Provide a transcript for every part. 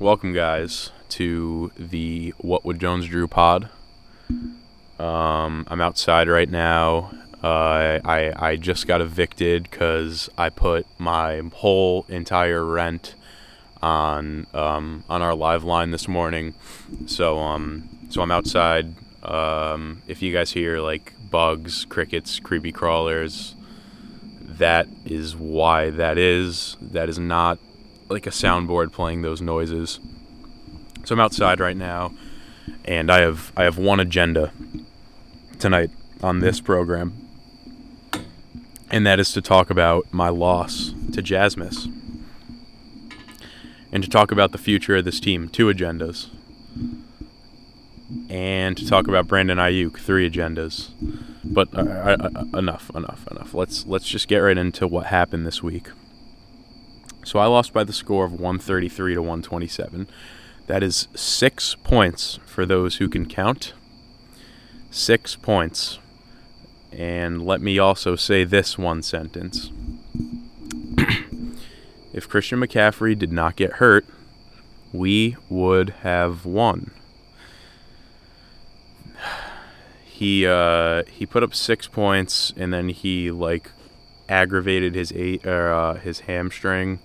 welcome guys to the What Would Jones Drew pod. Um, I'm outside right now. Uh, I I just got evicted because I put my whole entire rent on um, on our live line this morning. So um so I'm outside. Um, if you guys hear like bugs, crickets, creepy crawlers, that is why that is. That is not like a soundboard playing those noises. So I'm outside right now, and I have I have one agenda tonight on this program, and that is to talk about my loss to Jasmus, and to talk about the future of this team. Two agendas, and to talk about Brandon Aiyuk. Three agendas. But uh, uh, enough, enough, enough. Let's let's just get right into what happened this week. So I lost by the score of 133 to 127. That is six points for those who can count. Six points. And let me also say this one sentence. if Christian McCaffrey did not get hurt, we would have won. He uh, he put up six points and then he like aggravated his eight uh, his hamstring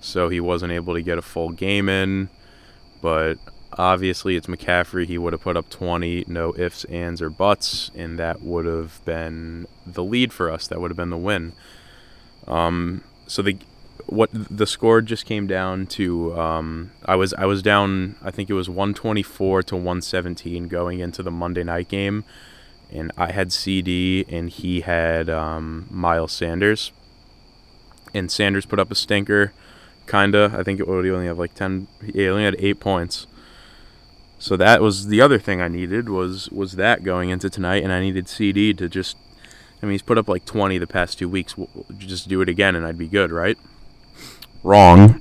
so he wasn't able to get a full game in. But obviously, it's McCaffrey. He would have put up 20, no ifs, ands, or buts, and that would have been the lead for us. That would have been the win. Um, so the what the score just came down to um, I was I was down I think it was 124 to 117 going into the Monday night game and I had CD and he had um, Miles Sanders and Sanders put up a stinker kinda. I think it would only have like ten. He only had eight points. So that was the other thing I needed was was that going into tonight, and I needed CD to just. I mean, he's put up like 20 the past two weeks. Just do it again, and I'd be good, right? Wrong.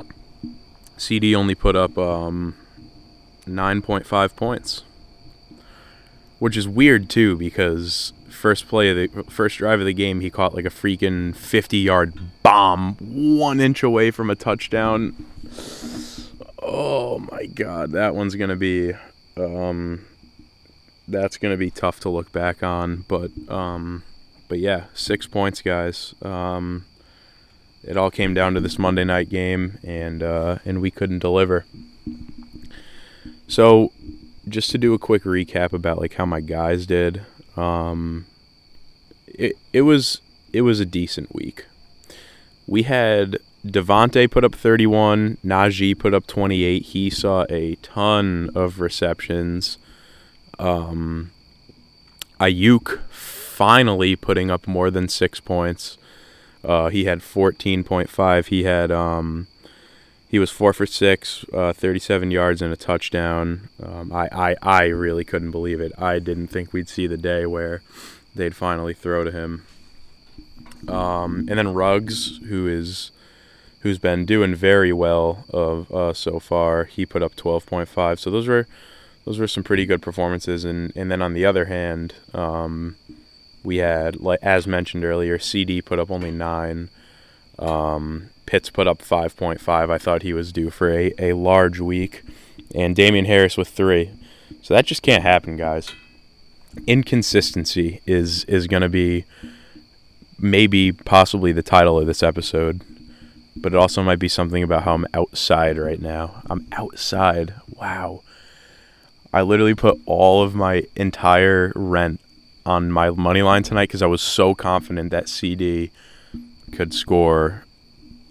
CD only put up um, 9.5 points, which is weird too because first play of the first drive of the game, he caught like a freaking 50 yard bomb, one inch away from a touchdown. Oh my god, that one's gonna be, um, that's gonna be tough to look back on. But, um, but yeah, six points, guys. Um, it all came down to this Monday night game, and uh, and we couldn't deliver. So, just to do a quick recap about like how my guys did. Um, it it was it was a decent week. We had Davante put up 31, Najee put up 28. He saw a ton of receptions. Um, Aiyuk finally putting up more than six points. Uh, he had 14.5. He had um, he was four for six, uh, 37 yards and a touchdown. Um, I, I I really couldn't believe it. I didn't think we'd see the day where they'd finally throw to him. Um, and then Ruggs, who is who's been doing very well of uh, so far, he put up 12.5. So those were those were some pretty good performances. And and then on the other hand, um, we had like as mentioned earlier, CD put up only nine. Um, Pitts put up 5.5. I thought he was due for a, a large week. And Damien Harris with three. So that just can't happen, guys inconsistency is is going to be maybe possibly the title of this episode but it also might be something about how I'm outside right now. I'm outside. Wow. I literally put all of my entire rent on my money line tonight because I was so confident that CD could score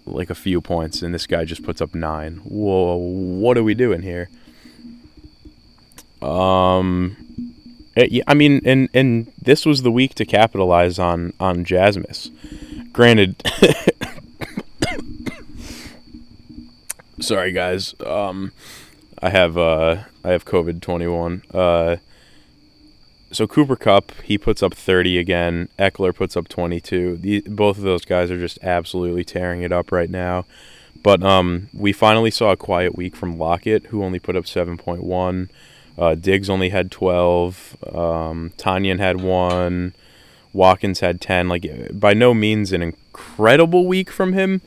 like a few points, and this guy just puts up nine. Whoa, what are we doing here? Um, uh, I mean, and and this was the week to capitalize on on Jasmus. Granted, sorry guys. Um, I have uh I have COVID twenty one. Uh, so Cooper Kupp, he puts up thirty again. Ekeler puts up twenty two. Both of those guys are just absolutely tearing it up right now. But um, we finally saw a quiet week from Lockett, who only put up seven point one. Uh, Diggs only had 12. Um, Tonyan had one. Watkins had 10. Like, by no means an incredible week from him,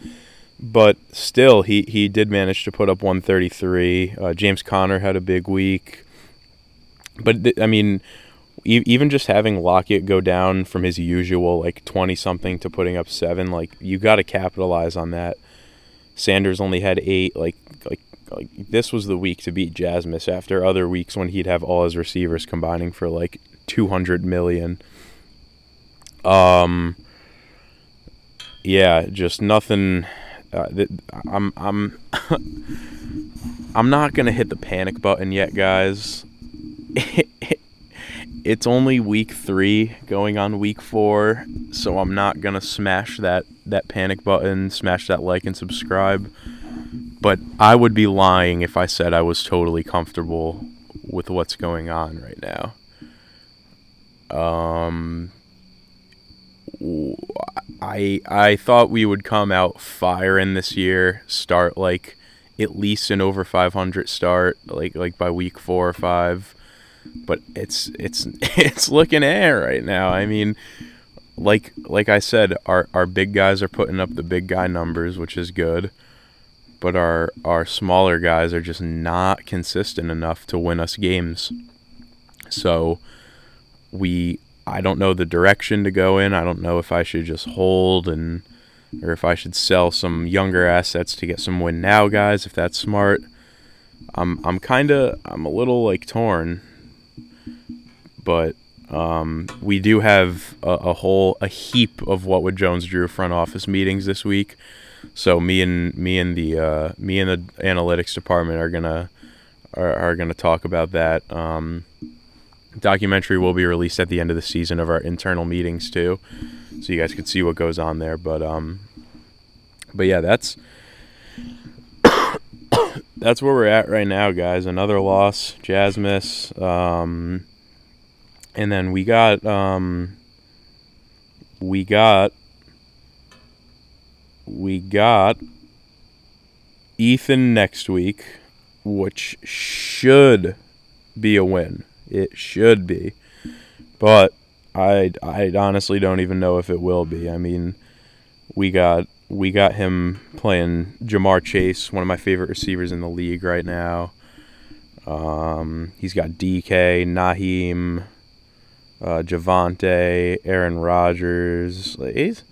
but still, he he did manage to put up 133. Uh, James Conner had a big week, but th- I mean, e- even just having Lockett go down from his usual like 20 something to putting up seven, like you got to capitalize on that. Sanders only had eight. Like like like this was the week to beat Jasmus after other weeks when he'd have all his receivers combining for like 200 million. Um. Yeah, just nothing. Uh, th- I'm I'm I'm not gonna hit the panic button yet, guys. it's only week three, going on week four, so I'm not gonna smash that that panic button, smash that like and subscribe. But I would be lying if I said I was totally comfortable with what's going on right now. Um, I I thought we would come out firing this year, start like at least an over 500 start, like like by week four or five. But it's it's it's looking air right now. I mean, like like I said, our our big guys are putting up the big guy numbers, which is good. But our our smaller guys are just not consistent enough to win us games. So we I don't know the direction to go in. I don't know if I should just hold and or if I should sell some younger assets to get some win now guys if that's smart. I'm I'm kind of I'm a little like torn. But um, we do have a, a, whole a heap of what would Jones Drew front office meetings this week. So me and me and the uh, me and the analytics department are gonna are, are gonna talk about that. Um, documentary will be released at the end of the season of our internal meetings too, so you guys could see what goes on there. But um, but yeah, that's that's where we're at right now, guys. Another loss, Jasmus. Um, and then we got um, we got we got Ethan next week, which should be a win. It should be. But I I honestly don't even know if it will be. I mean, we got we got him playing Ja'Marr Chase, one of my favorite receivers in the league right now. Um, he's got DK, Nyheim, uh, Javonte, Aaron Rodgers. It,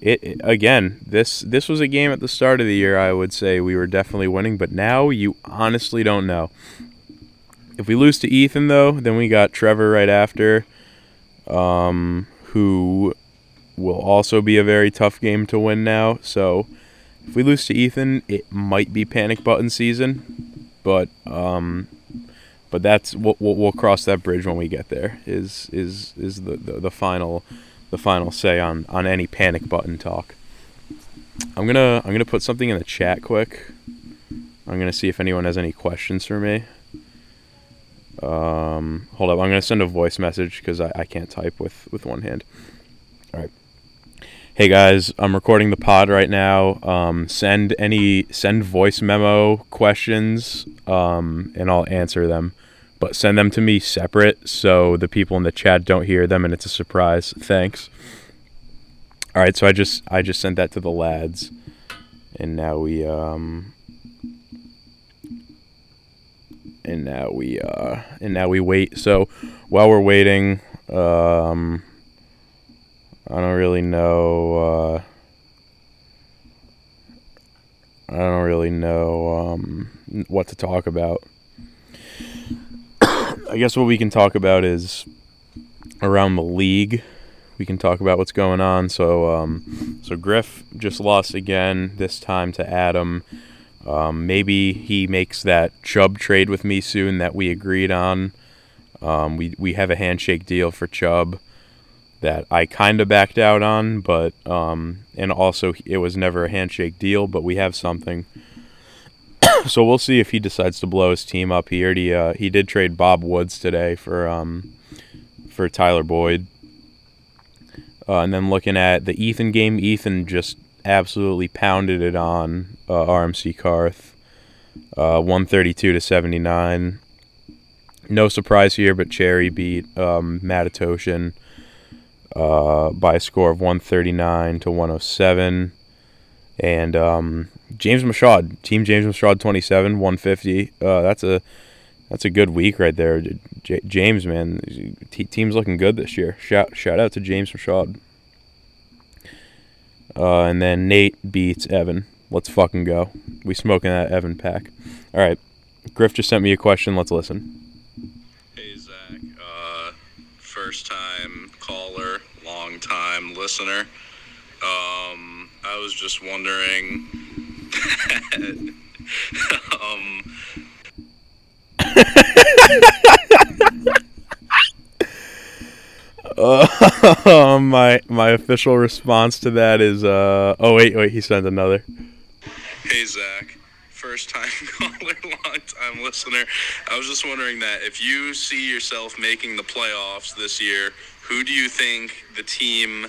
it again. This this was a game at the start of the year. I would say we were definitely winning, but now you honestly don't know. If we lose to Ethan, though, then we got Trevor right after, um, who will also be a very tough game to win now. So if we lose to Ethan, it might be panic button season, but um, but that's we'll, we'll, cross that bridge when we get there. Is is is the, the, the final the final say on on any panic button talk. I'm gonna I'm gonna put something in the chat quick. I'm gonna see if anyone has any questions for me. Um, hold up, I'm gonna send a voice message because I, I can't type with with one hand. All right. Hey guys, I'm recording the pod right now. Um, send any send voice memo questions, um, and I'll answer them. But send them to me separate so the people in the chat don't hear them and it's a surprise. Thanks. All right, so I just I just sent that to the lads, and now we um and now we uh, and now we wait. So while we're waiting, um, I don't really know. Uh, I don't really know um, what to talk about. I guess what we can talk about is around the league. We can talk about what's going on. So, um, so Griff just lost again. This time to Adam. Um, maybe he makes that Chubb trade with me soon that we agreed on. Um, we we have a handshake deal for Chubb that I kind of backed out on, but um, and also it was never a handshake deal, but we have something. so we'll see if he decides to blow his team up. He already uh, he did trade Bob Woods today for um, for Tyler Boyd. Uh, and then looking at the Ethan game, Ethan just absolutely pounded it on uh, RMC Carth, uh, 132 to 79. No surprise here, but Cherry beat um, uh, by a score of 139 to 107. And um, James Michaud, Team James Michaud 27, 150. Uh, that's a that's a good week right there. J- James, man, t- team's looking good this year. Shout shout out to James Michaud. Uh, and then Nate beats Evan. Let's fucking go. We smoking that Evan pack. All right. Griff just sent me a question. Let's listen. Hey, Zach. Uh, first time listener. Um, I was just wondering. um, Uh, my my official response to that is uh oh wait wait he sent another. Hey Zach, first time caller, long time listener. I was just wondering that if you see yourself making the playoffs this year, who do you think the team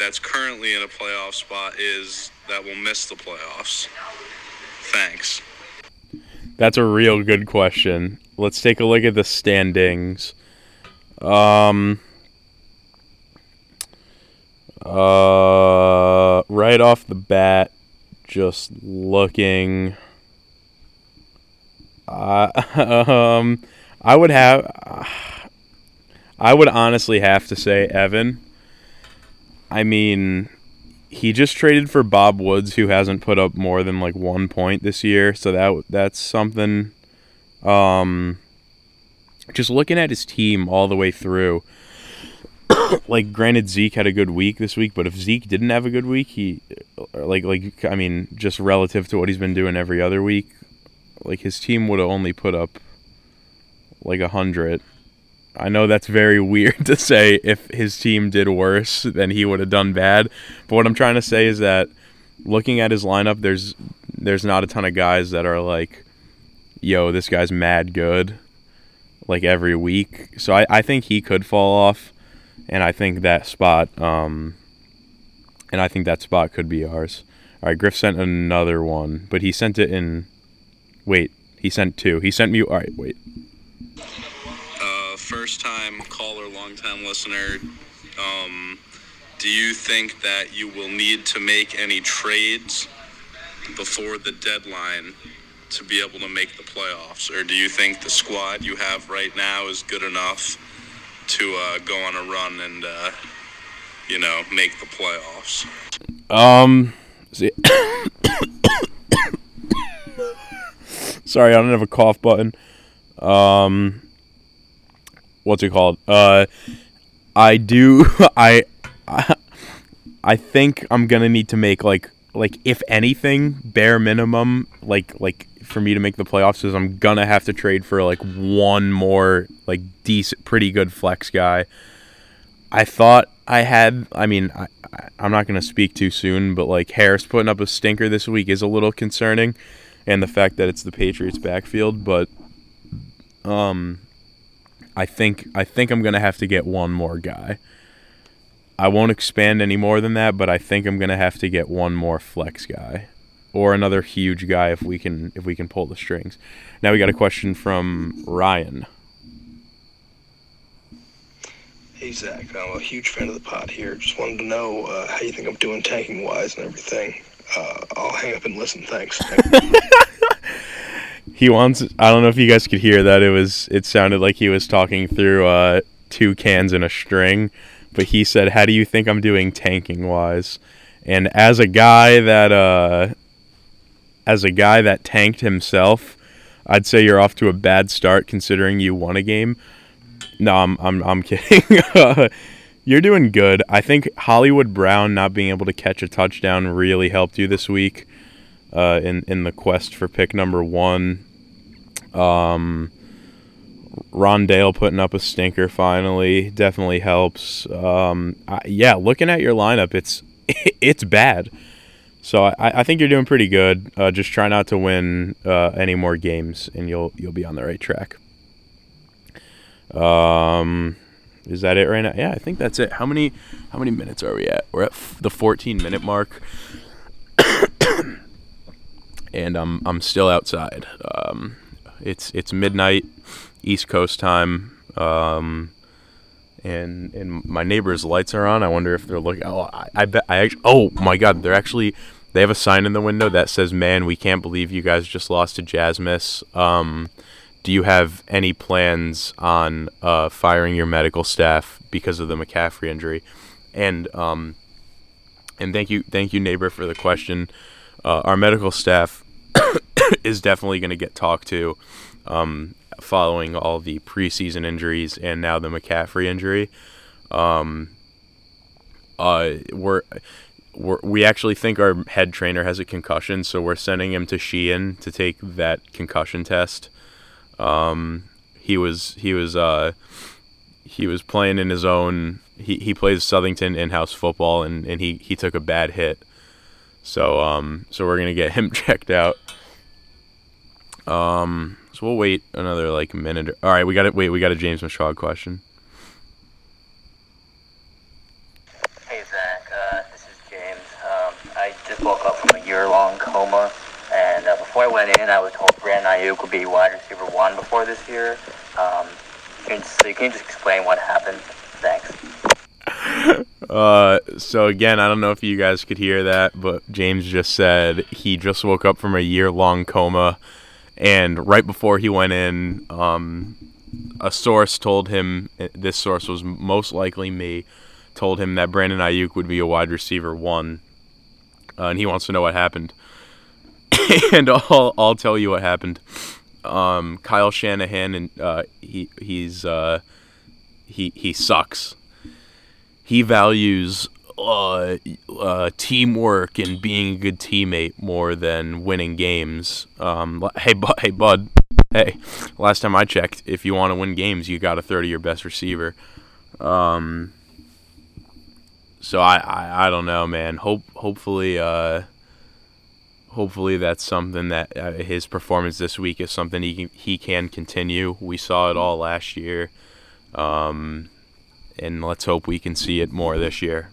that's currently in a playoff spot is that will miss the playoffs? Thanks. That's a real good question. Let's take a look at the standings. Um uh right off the bat just looking uh, um I would have I would honestly have to say Evan. I mean, he just traded for Bob Woods, who hasn't put up more than like one point this year. So that that's something. Um, just looking at his team all the way through. like, granted, Zeke had a good week this week, but if Zeke didn't have a good week, he like like I mean, just relative to what he's been doing every other week, like his team would have only put up like a hundred. I know that's very weird to say if his team did worse, then he would have done bad. But what I'm trying to say is that looking at his lineup, there's there's not a ton of guys that are like, yo, this guy's mad good, like every week. So I, I think he could fall off, and I think that spot, um, and I think that spot could be ours. All right, Griff sent another one, but he sent it in. Wait, he sent two. He sent me. All right, wait first time caller, long time listener, um, do you think that you will need to make any trades before the deadline to be able to make the playoffs? Or do you think the squad you have right now is good enough to uh, go on a run and, uh, you know, make the playoffs? Um, see. Sorry, I don't have a cough button. Um, what's it called? Uh, I do. I, I, I think I'm gonna need to make like like if anything bare minimum like like for me to make the playoffs is I'm gonna have to trade for like one more like decent pretty good flex guy. I thought I had I mean I, I'm not gonna speak too soon, but like Harris putting up a stinker this week is a little concerning, and the fact that it's the Patriots backfield, but um I think I think I'm gonna have to get one more guy. I won't expand any more than that, but I think I'm gonna have to get one more flex guy, or another huge guy if we can if we can pull the strings. Now we got a question from Ryan. Hey Zach, I'm a huge fan of the pod here. Just wanted to know uh, how you think I'm doing tanking wise and everything. Uh, I'll hang up and listen. Thanks. he wants I don't know if you guys could hear that. It was it sounded like he was talking through uh, two cans and a string but he said how do you think I'm doing tanking wise? And as a guy that uh as a guy that tanked himself I'd say you're off to a bad start considering you won a game. No I'm I'm I'm kidding. You're doing good. I think Hollywood Brown not being able to catch a touchdown really helped you this week uh, in in the quest for pick number one. Um, Rondale putting up a stinker finally definitely helps. Um, I, yeah, looking at your lineup, it's it's bad. So I, I think you're doing pretty good. Uh, just try not to win uh, any more games, and you'll you'll be on the right track. Um, is that it right now? Yeah, I think that's it. How many how many minutes are we at? We're at f- the 14 minute mark, and I'm I'm still outside. Um, it's it's midnight, East Coast time, um, and and my neighbor's lights are on. I wonder if they're looking. Oh, I, I bet I actually. Oh my God, they're actually they have a sign in the window that says, "Man, we can't believe you guys just lost to Jasmus." Um, do you have any plans on uh, firing your medical staff because of the McCaffrey injury? And um, and thank you, thank you, neighbor, for the question. Uh, our medical staff is definitely going to get talked to um, following all the preseason injuries and now the McCaffrey injury. Um, uh, we're, we're, we actually think our head trainer has a concussion, so we're sending him to Sheehan to take that concussion test. Um, he was he was uh, he was playing in his own. He, he plays Southington in-house football, and, and he, he took a bad hit. So um so we're gonna get him checked out. Um, so we'll wait another like minute. All right, we got it. Wait, we got a James Michaud question. Hey Zach, uh, this is James. Um, I just woke up from a year-long coma, and uh, before I went in, I was told Brandon Aiyuk would be wide receiver one before this year. Um, can you, so can you just explain what happened? Thanks. Uh, so again, I don't know if you guys could hear that, but James just said he just woke up from a year-long coma, and right before he went in, um, a source told him this source was most likely me, told him that Brandon Aiyuk would be a wide receiver one, uh, and he wants to know what happened. and I'll I'll tell you what happened. Um, Kyle Shanahan and uh, he he's uh, he he sucks he values uh, uh, teamwork and being a good teammate more than winning games. Um, hey, bu- hey, bud. Hey, last time I checked, if you want to win games, you got to throw to your best receiver. Um, so I, I, I don't know, man. Hope, hopefully, uh, hopefully that's something that uh, his performance this week is something he can, he can continue. We saw it all last year. Um, and let's hope we can see it more this year.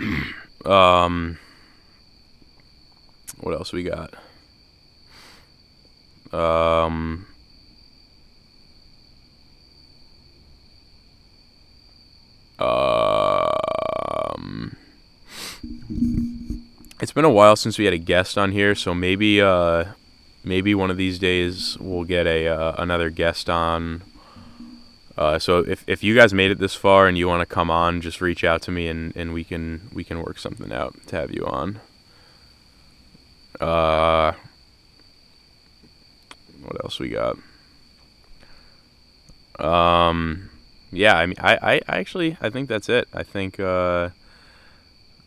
um, what else we got? Um, um, it's been a while since we had a guest on here, so maybe uh, maybe one of these days we'll get a uh, another guest on uh, so if, if you guys made it this far and you want to come on, just reach out to me and, and we can we can work something out to have you on. Uh, what else we got? Um, yeah, I mean, I, I, actually I think that's it. I think uh,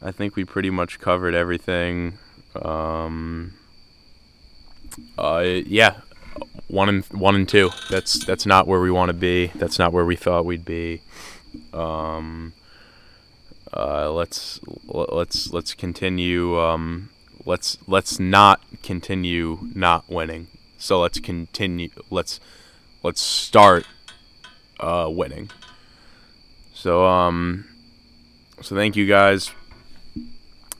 I think we pretty much covered everything. Um, uh, yeah, one and one and two. That's that's not where we want to be. That's not where we thought we'd be. Um, uh, let's let's let's continue. Um, let's let's not continue not winning. So let's continue. Let's let's start uh, winning. So um, so thank you guys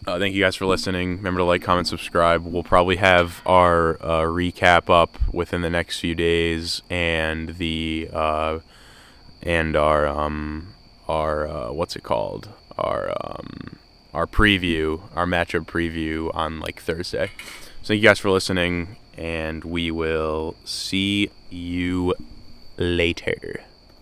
uh, thank you guys for listening. Remember to like, comment, subscribe. We'll probably have our uh, recap up within the next few days, and the uh, and our um, our uh, what's it called? Our um, our preview, our matchup preview on like Thursday. So thank you guys for listening, and we will see you later.